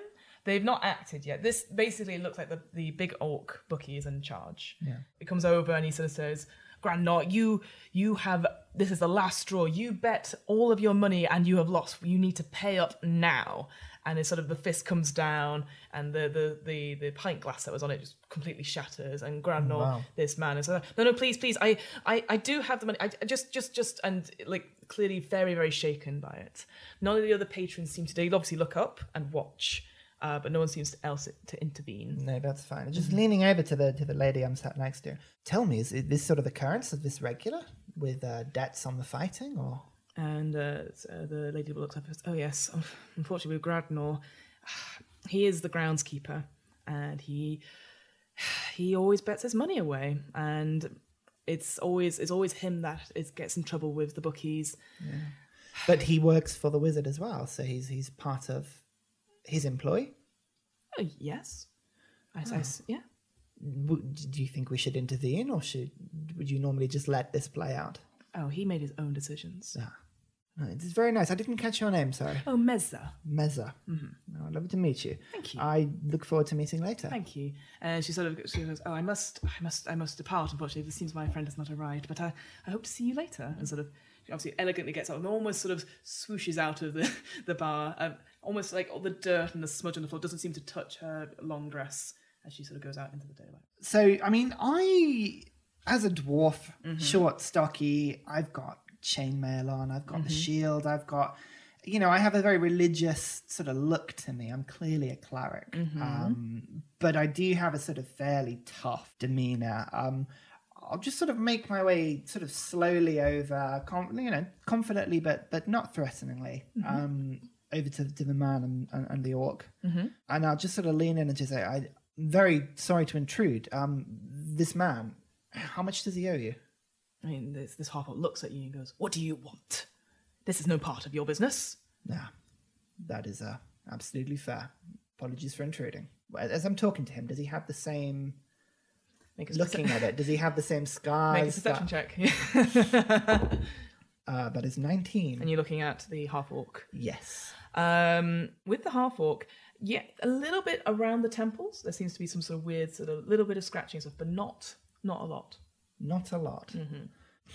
They've not acted yet. This basically looks like the, the big orc Bucky is in charge. Yeah. He comes over and he sort of says, Grand Knot, you you have this is the last straw. You bet all of your money and you have lost. You need to pay up now. And it's sort of the fist comes down and the the, the, the pint glass that was on it just completely shatters and Grand Knot, Wow. this man is uh, no no please please I, I I do have the money I I just just just and like clearly very very shaken by it none of the other patrons seem to they obviously look up and watch uh, but no one seems else to intervene No, that's fine. Just Mm-hmm. leaning over to the to the lady I'm sat next to. Tell me, is it this sort of the occurrence? Is this regular with uh, debts on the fighting, or and uh, uh, the lady looks up and says oh yes unfortunately with Gradnor he is the groundskeeper and he he always bets his money away and it's always it's always him that is gets in trouble with the bookies but he works for the wizard as well, so he's he's part of his employ. Oh, yes. I, I s- yeah. W- Do you think we should intervene, or should would you normally just let this play out? Oh, he made his own decisions. Yeah. no, it's very nice. I didn't catch your name. Sorry, Oh, Mezza. Meza. Mm-hmm. I'd love to meet you. Thank you. I look forward to meeting later. Thank you. And she sort of she goes, "Oh, I must, I must, I must depart. Unfortunately, it seems my friend has not arrived, but I, I hope to see you later." And sort of, obviously elegantly gets up and almost sort of swooshes out of the the bar, um, almost like all the dirt and the smudge on the floor doesn't seem to touch her long dress as she sort of goes out into the daylight. So, I mean, I, as a dwarf, Mm-hmm. short, stocky, I've got chainmail on, I've got the Mm-hmm. shield, I've got, you know, I have a very religious sort of look to me. I'm clearly a cleric, Mm-hmm. um, but I do have a sort of fairly tough demeanor. Um, I'll just sort of make my way sort of slowly over, you know, confidently but but not threateningly, um, over to, to the man and, and, and the orc, mm-hmm. and I'll just sort of lean in and just say, "I'm very sorry to intrude. Um, this man, how much does he owe you?" I mean, this, this orc looks at you and goes, What do you want? This is no part of your business. Yeah, that is uh, absolutely fair. Apologies for intruding. As I'm talking to him, does he have the same? Make Looking at it, does he have the same scars? make a perception that, check. uh, that is 19. and you're looking at the half orc. yes. Um, with the half orc, yeah, a little bit around the temples. There seems to be some sort of weird, sort of little bit of scratching stuff, but not not a lot. Not a lot.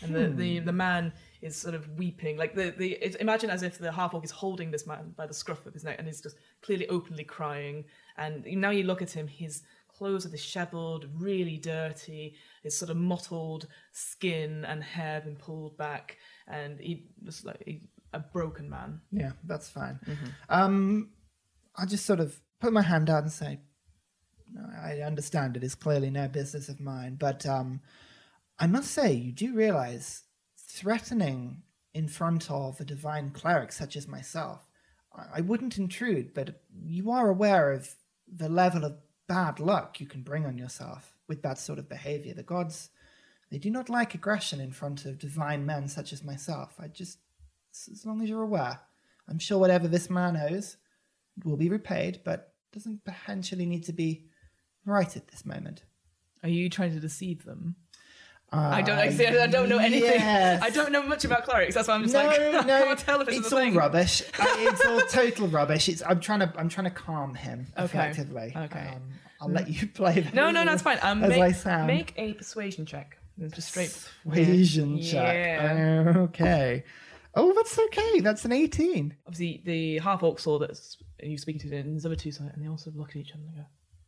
And the, the, the man is sort of weeping. Like the, the it's, imagine as if the half orc is holding this man by the scruff of his neck and is just clearly openly crying. And now you look at him, his clothes are disheveled, really dirty, his sort of mottled skin and hair been pulled back, and he was like he, a broken man. Yeah, that's fine. Um, I just sort of put my hand out and say, "No, I understand it is clearly no business of mine, but um, I must say, you do realize threatening in front of a divine cleric such as myself, I, I wouldn't intrude, but you are aware of the level of bad luck you can bring on yourself with that sort of behavior. The gods, they do not like aggression in front of divine men such as myself. I just, as long as you're aware, I'm sure whatever this man owes will be repaid, but doesn't potentially need to be right at this moment. Are you trying to deceive them? Uh, I don't. I, I don't know anything. yes. I don't know much about clerics. That's why I'm just no, like, I no, can't tell if it's, it's all thing. rubbish. Uh, it's all total rubbish. It's I'm trying to I'm trying to calm him Okay, effectively. okay. Um, I'll let you play. That No, no, that's fine. Um, As make, I sound. make a persuasion check. Just straight. Persuasion Yeah. check. Okay. Oh, that's okay. That's an 18. Obviously, the half orc saw that you speaking to and his other two saw it, and they also look at each other and go,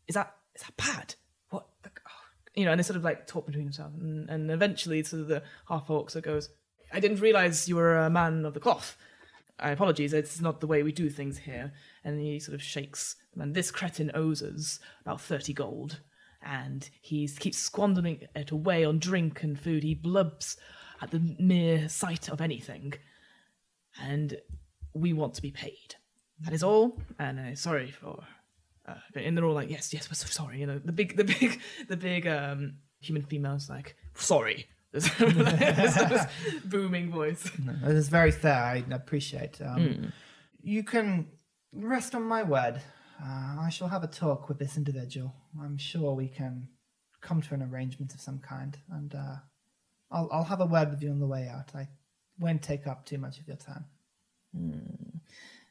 "Is that is that bad? What?" The- oh," You know, and they sort of like talk between themselves, and, and eventually, sort of the half orc of goes, "I didn't realize you were a man of the cloth. I apologize. It's not the way we do things here." And he sort of shakes, and this cretin owes us about thirty gold. And he keeps squandering it away on drink and food. He blubs at the mere sight of anything and we want to be paid. That is all. and I'm sorry for. Uh, and they're all like, yes, yes, we're so sorry. You know, the big, the big, the big um, human female's like, sorry. This booming voice. It's very fair. I appreciate. Um, Hmm. You can rest on my word. Uh, I shall have a talk with this individual. I'm sure we can come to an arrangement of some kind, and uh, I'll I'll have a word with you on the way out. I won't take up too much of your time.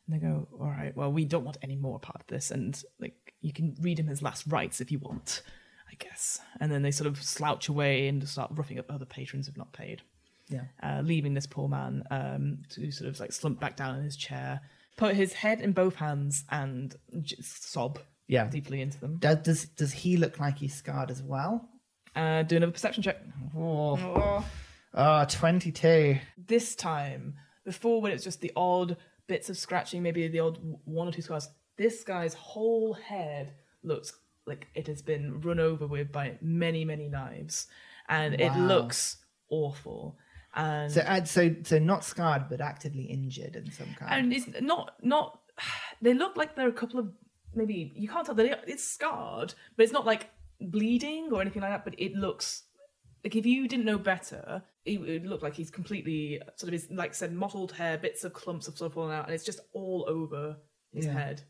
And they go, all right, well, we don't want any more part of this, and like you can read him his last rites if you want, I guess. And then they sort of slouch away and start roughing up other patrons who've not paid. Yeah. uh, leaving this poor man um, to sort of like slump back down in his chair, put his head in both hands, and just sob Yeah. deeply into them. Does does, does he look like he's scarred as well? Uh, do another perception check. Oh, oh 22. This time, before when it's just the odd bits of scratching, maybe the odd one or two scars, this guy's whole head looks like it has been run over with by many, many knives, and it looks awful. And So, uh, so, so not scarred, but actively injured in some kind. and it's not not they look like they're a couple of maybe you can't tell that it's scarred but it's not like bleeding or anything like that but it looks like if you didn't know better it would look like he's completely sort of his like I said mottled hair bits of clumps of sort of fallen out and it's just all over his Yeah. head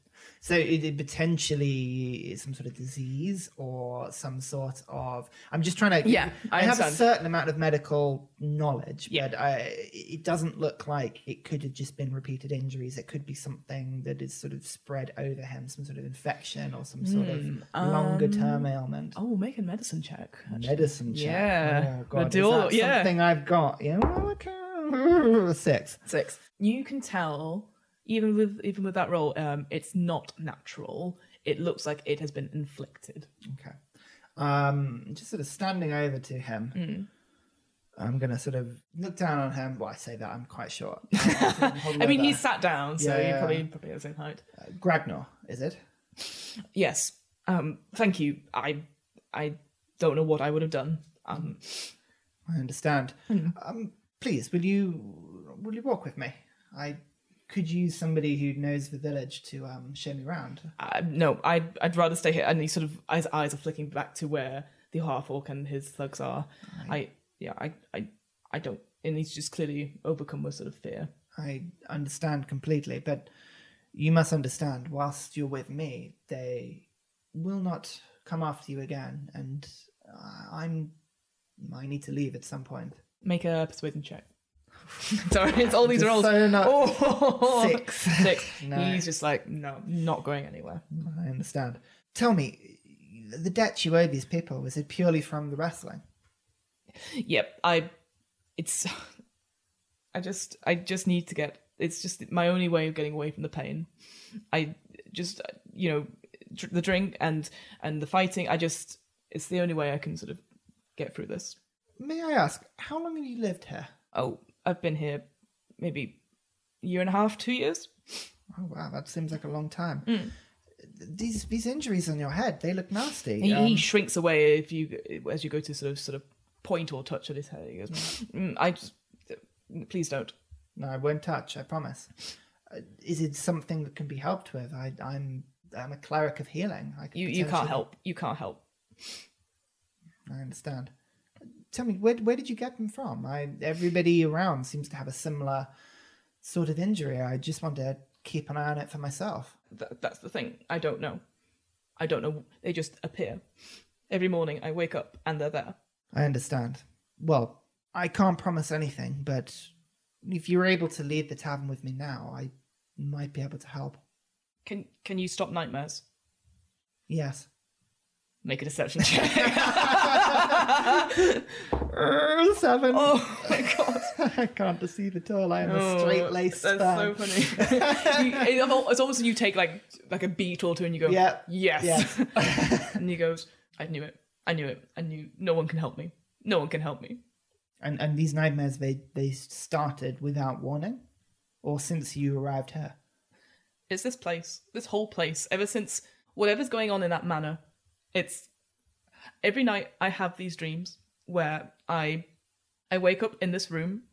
So it, it potentially is some sort of disease or some sort of. I'm just trying to. Yeah, I have a certain amount of medical knowledge, Yeah. but I, it doesn't look like it could have just been repeated injuries. It could be something that is sort of spread over him, some sort of infection or some sort of hmm, longer um, term ailment. oh make a medicine check actually. Medicine check. Yeah. Oh, God. Do is all- that yeah. something I've got? Yeah. well, Okay. Six. six you can tell even with even with that role, um it's not natural it looks like it has been inflicted Okay. Um, just sort of standing over to him. Hmm. I'm gonna sort of look down on him. Well, I say that I'm quite short. I mean, he's sat down, so Yeah, you're probably probably at the same height. uh, Gragnor, is it? Yes. Um. Thank you. I I don't know what I would have done. Um, I understand. Hmm. Um, please, will you will you walk with me? I could use somebody who knows the village to um, show me around. uh, no, I'd I'd rather stay here. And he sort of his eyes are flicking back to where the half orc and his thugs are. I yeah, I I I don't. And he's just clearly overcome with sort of fear. I understand completely, but you must understand. Whilst you're with me, they will not come after you again, and uh, I'm I need to leave at some point. Make a persuasion check. Sorry, it's all these Just rolls. oh, Six. Six. No. He's just like, no, not going anywhere. I understand. Tell me, the debt you owe these people was it purely from the wrestling? Yep, I. It's. I just, I just need to get. It's just my only way of getting away from the pain. I just, you know, the drink and and the fighting. I just, it's the only way I can sort of get through this. May I ask, how long have you lived here? Oh, I've been here maybe a year and a half, two years. Oh wow, that seems like a long time. These these injuries on your head, they look nasty. He, Um, he shrinks away if you as you go to sort of sort of point or touch at his head. He goes, mm, "I just please don't." no, I won't touch. I promise. Uh, is it something that can be helped with? I, I'm I'm a cleric of healing. I You you can't help. You can't help. I understand. Tell me, where where did you get them from? I everybody around seems to have a similar sort of injury. I just want to keep an eye on it for myself. Th- that's the thing. I don't know. I don't know. They just appear. Every morning I wake up and they're there. I understand. Well, I can't promise anything, but if you're able to leave the tavern with me now, I might be able to help. Can can you stop nightmares? Yes. Make a deception check. Seven. oh my god. I can't deceive at all. I am a Oh, straight laced That's so funny. you, it- it's almost you take like like a beat or two and you go, Yeah. yes. Yes. and he goes, I knew it. I knew it. I knew no one can help me. No one can help me. and and these nightmares they they started without warning, or since you arrived here. It's this place, this whole place, ever since whatever's going on in that manor, it's every night I have these dreams where I I wake up in this room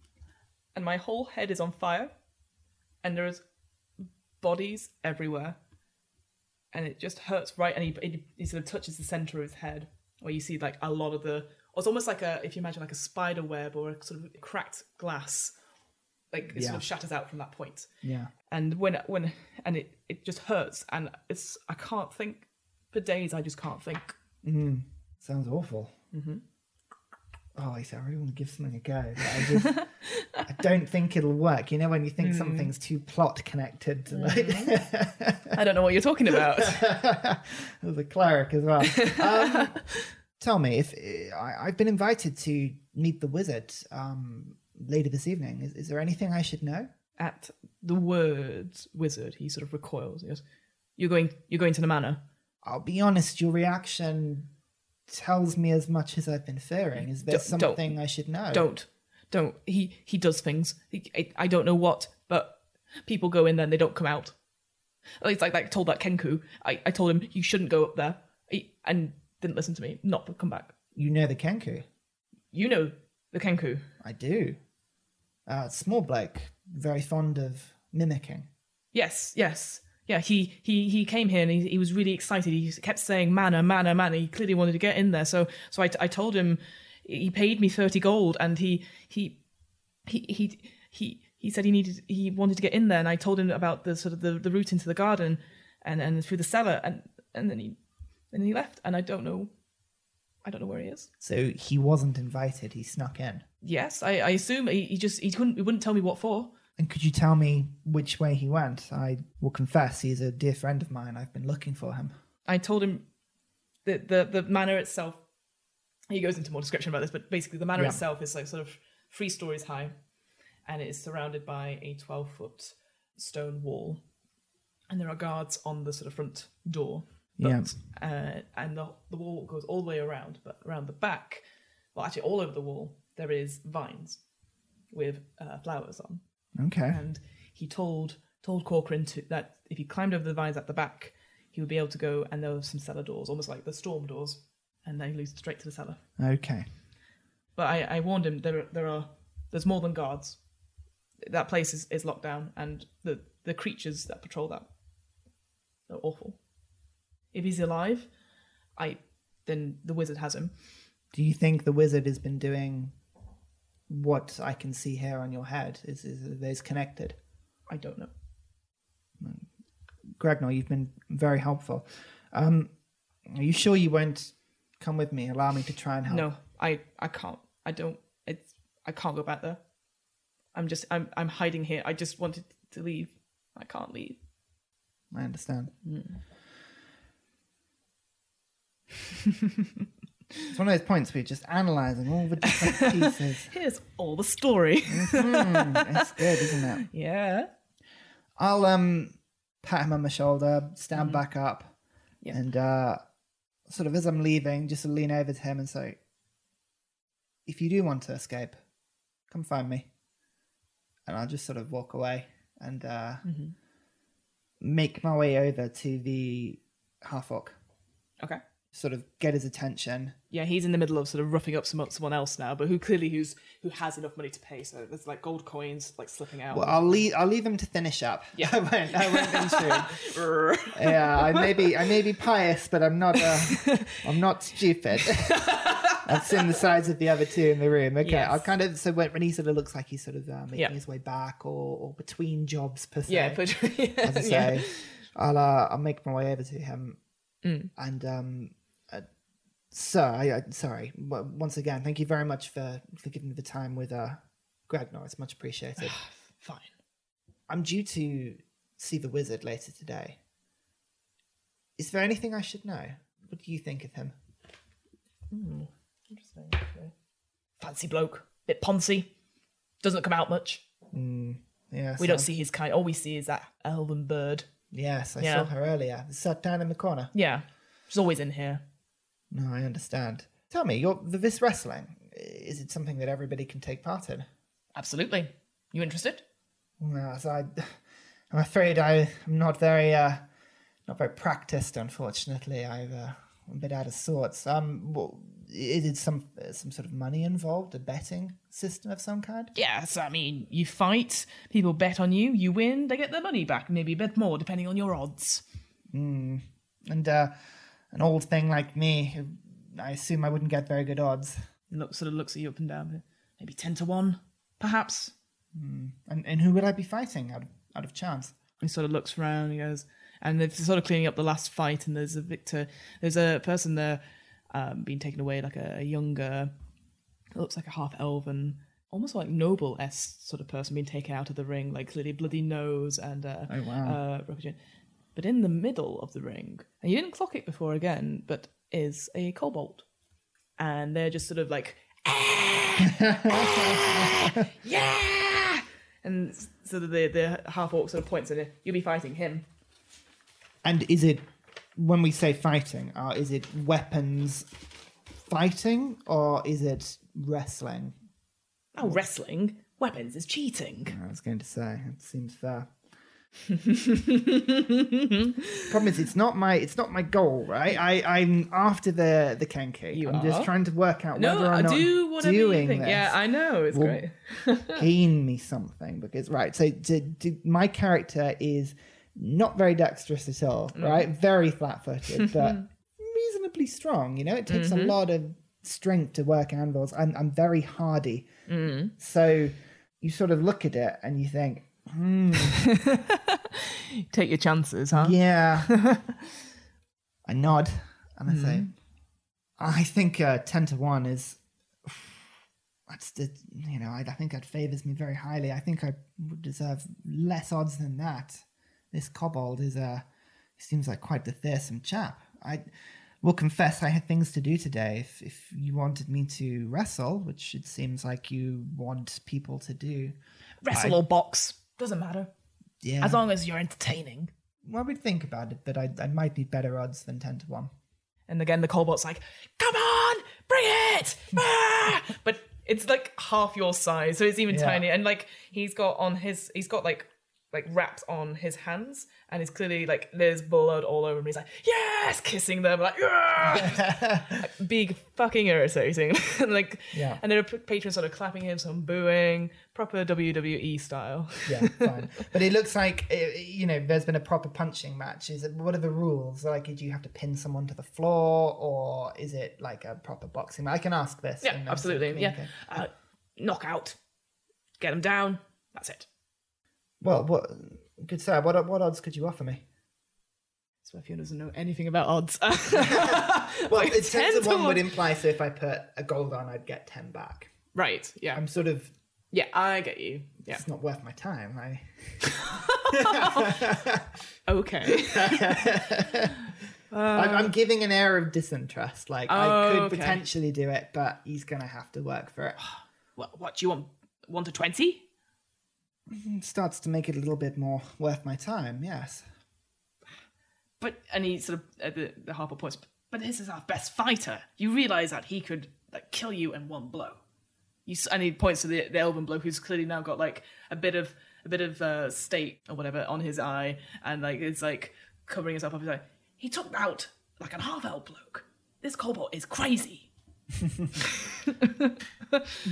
and my whole head is on fire and there's bodies everywhere and it just hurts right and he, he, he sort of touches the center of his head where you see like a lot of the it's almost like a if you imagine like a spider web or a sort of cracked glass like it Yeah. sort of shatters out from that point Yeah. and when when and it it just hurts and it's i can't think for days i just can't think Mm, sounds awful. Mm-hmm. Oh, I, I really want to give something a go. I just, I don't think it'll work. You know, when you think something's too plot connected to like, i don't know what you're talking about as a cleric as well. Um, tell me if I, I've been invited to meet the wizard um, later this evening. Is, is there anything I should know? at the words wizard he sort of recoils he goes you're going you're going to the manor I'll be honest. Your reaction tells me as much as I've been fearing. Is there Don't- don't- something I should know? don't don't he he does things he, I, I don't know what but people go in there and they don't come out it's like like I told that kenku i, I told him you shouldn't go up there he, and didn't listen to me not come back You know the Kenku. you know the kenku I do. Uh, small bloke, very fond of mimicking. Yes, yes. Yeah, he he he came here and he, he was really excited. He kept saying manna, manna, manna. He clearly wanted to get in there. So so I, I told him he paid me 30 gold and he he he he he he said he needed he wanted to get in there and I told him about the sort of the, the route into the garden and and through the cellar and and then he then he left and I don't know I don't know where he is. So he wasn't invited. He snuck in. Yes, I, I assume he, he just he couldn't he wouldn't tell me what for. And could you tell me which way he went? I will confess he's a dear friend of mine. I've been looking for him. I told him that the the manor itself. He goes into more description about this, but basically the manor Yeah. itself is like sort of three stories high, and it is surrounded by a twelve foot stone wall, and there are guards on the sort of front door. Yeah. Uh, and the the wall goes all the way around, but around the back, well, actually all over the wall, there is vines with uh, flowers on Okay. and he told told Corcoran to, that if he climbed over the vines at the back, he would be able to go, and there were some cellar doors, almost like the storm doors, and they lead straight to the cellar. Okay. But I, I warned him there there are there's more than guards. That place is, is locked down, and the the creatures that patrol that are awful. If he's alive, I then the wizard has him. Do you think the wizard has been doing what I can see here on your head? Is is are connected? I don't know. Gregor, you've been very helpful. Um, are you sure you won't come with me? Allow me to try and help. No, I I can't. I don't. It's I can't go back there. I'm just I'm I'm hiding here. I just wanted to leave. I can't leave. I understand. it's one of those points where you're just analysing all the different pieces. Here's all the story. Mm, it's good, isn't it? yeah. I'll um pat him on the shoulder, stand back up, Yeah. and uh, sort of as I'm leaving, just lean over to him and say, "If you do want to escape, come find me." And I'll just sort of walk away and uh, make my way over to the half orc, Okay. Sort of get his attention. Yeah, he's in the middle of sort of roughing up some, someone else now, but who clearly who's who has enough money to pay. So there's like gold coins like slipping out. Well, I'll leave. I'll leave him to finish up. Yeah. I won't. I won't. Brrr. yeah, I may be I may be pious, but I'm not uh, I'm not stupid. I've seen the size of the other two in the room. Okay, Yes. I'll kind of so when, when he sort of looks like he's sort of uh, making Yeah. his way back or, or between jobs per se. yeah, but as I yeah. say, I'll uh, I'll make my way over to him Mm. and um, sir, I, I sorry once again, thank you very much for for giving me the time with uh, Gregor. It's much appreciated. Fine. I'm due to see the wizard later today. Is there anything I should know? What do you think of him? Hmm. Interesting. Fancy bloke, bit poncy, doesn't come out much. Yeah, We so- don't see his kind. All we see is that elven bird. Yes, I Yeah. saw her earlier. Sat down in the corner. Yeah, she's always in here. No, I understand. Tell me, you're, the, this wrestling is it something that everybody can take part in? Absolutely. You interested? Well, so I, I'm afraid I, I'm not very, uh, not very practiced. Unfortunately, I've uh, I'm a bit out of sorts. Um, well, is it some some sort of money involved? A betting system of some kind? Yes, I mean, you fight, people bet on you, you win, they get their money back, maybe a bit more depending on your odds. And uh, an old thing like me, I assume I wouldn't get very good odds. He Look, sort of looks at you up and down. Maybe 10 to 1, perhaps. And and who would I be fighting out of, out of chance? He sort of looks around, he goes, and they're sort of cleaning up the last fight, and there's a victor, there's a person there um, being taken away, like a, a younger, looks like a half elven, almost like noble s sort of person being taken out of the ring, like clearly bloody nose and uh, Oh, wow. uh. But in the middle of the ring, and you didn't clock it before again, but is a kobold, and they're just sort of like, "Ah! yeah, and so the the half orc sort of points at it. You'll be fighting him. And is it when we say fighting? Uh, is it weapons fighting or is it wrestling? Oh, wrestling weapons is cheating. I was going to say it seems fair. Problem is, it's not my it's not my goal, right? I I'm after the the kenku. You I'm just trying to work out No, whether or I not do whatever you doing this Yeah, I know it's great. gain me something because right. So to, to, my character is not very dexterous at all, Mm. right? Very flat-footed, but reasonably strong. You know, it takes Mm-hmm. a lot of strength to work anvils. I'm I'm very hardy, Mm. so you sort of look at it and you think, Take your chances, huh? Yeah. I nod and I say, Mm-hmm. I think uh, 10 to 1 is. That's the, you know, I, I think that favors me very highly. I think I would deserve less odds than that. This kobold is a. seems like quite the fearsome chap. I will confess I had things to do today. If, if you wanted me to wrestle, which it seems like you want people to do, Wrestle or box doesn't matter yeah. as long as you're entertaining. well, we'd think about it, but I, I might need better odds than 10 to 1. And again, the kobold's like, "Come on, bring it!" Ah! But it's like half your size, so it's even Yeah. tiny. And like he's got on his, he's got like like wraps on his hands and is clearly like there's blood all over him. He's like, yes, kissing them, like! Like, big fucking irritating. and like, Yeah. and there are patrons sort of clapping him, some booing, proper WWE style. yeah, fine. But it looks like uh, you know there's been a proper punching match. Is it? What are the rules? Like, do you have to pin someone to the floor, or is it like a proper boxing match? I can ask this. Yeah, absolutely. Yeah, uh, knockout, get him down. That's it. Well, what? Good sir. What what odds could you offer me? So if you doesn't know anything about odds, Well, Like, it's 10 ten to to one one. would imply. So if I put a gold on, I'd get ten back. right? Yeah, I'm sort of. yeah, I get you. Yeah, It's not worth my time. I. okay. I'm, I'm uh, giving an air of disinterest. Like I Oh, could okay. potentially do it, but he's gonna have to work for it. what, what do you want? One to twenty? It starts to make it a little bit more worth my time. Yes. But and he sort of the, the half orc points. But this is our best fighter. You realize that he could like kill you in one blow. You and he points to the, the elven bloke who's clearly now got like a bit of a bit of uh, state or whatever on his eye, and like it's like covering himself up. He's like, he took out like an half elf bloke. This kobold is crazy.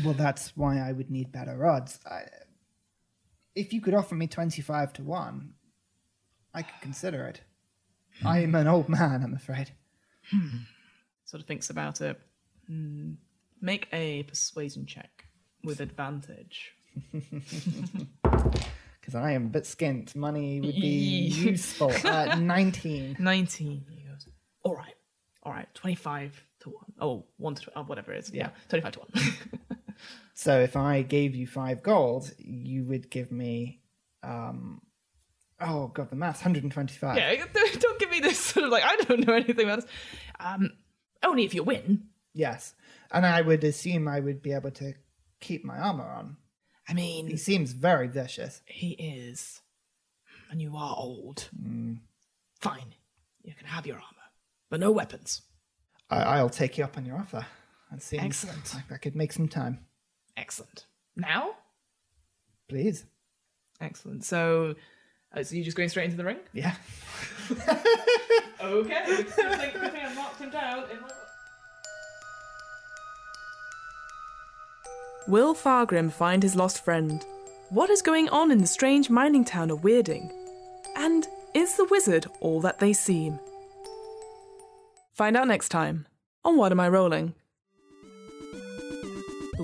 Well, that's why I would need better odds. I, if you could offer me 25 to 1, I could consider it. I am an old man, I'm afraid. Sort of thinks about it. Hmm. Make a persuasion check with advantage. Because I am a bit skint. Money would be useful. Uh, 19. 19. He goes, all right, all right, 25 to 1. Oh, 1 to 12, whatever it is. Yeah, 25 to 1. So if I gave you 5 gold, you would give me. um Oh, God, the maths 125. yeah, don't don't give me this sort of like, I don't know anything about this. Um, only if you win. Yes. And I would assume I would be able to keep my armor on. I mean, He seems very vicious. he is. And you are old. Mm. Fine, you can have your armor, but no weapons. I- I'll take you up on your offer. That seems Excellent. like I could make some time. Excellent. Now? Please. Excellent. So, uh, so you're just going straight into the ring? Yeah. Okay. Good thing, good thing I marked him down Will Fargrim find his lost friend? What is going on in the strange mining town of Weirding? And is the wizard all that they seem? Find out next time on What Am I Rolling?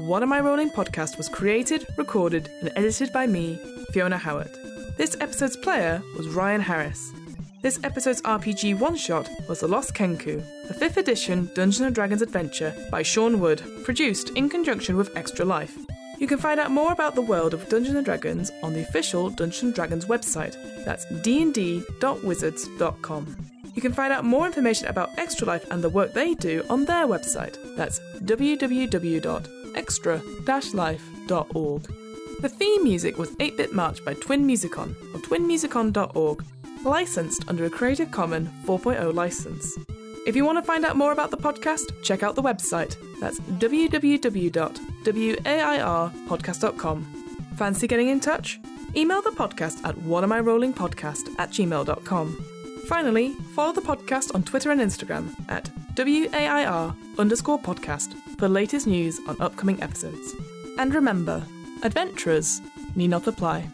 What Am I Rolling podcast was created, recorded, and edited by me, Fiona Howard. This episode's player was Ryan Harris. This episode's RPG one shot was The Lost Kenku, a 5th edition Dungeons Dragons adventure by Sean Wood, produced in conjunction with Extra Life. You can find out more about the world of Dungeons Dragons on the official Dungeons Dragons website. That's dnd.wizards.com. You can find out more information about Extra Life and the work they do on their website. That's www.extra-life.org. The theme music was 8-Bit March by Twin Musicom of twinmusicom.org, licensed under a Creative Commons 4.0 license. If you want to find out more about the podcast, check out the website. That's www.wairpodcast.com. Fancy getting in touch? Email the podcast at whatamirollingpodcast at gmail.com. Finally, follow the podcast on Twitter and Instagram at WAIR underscore podcast for latest news on upcoming episodes. And remember, adventurers need not apply.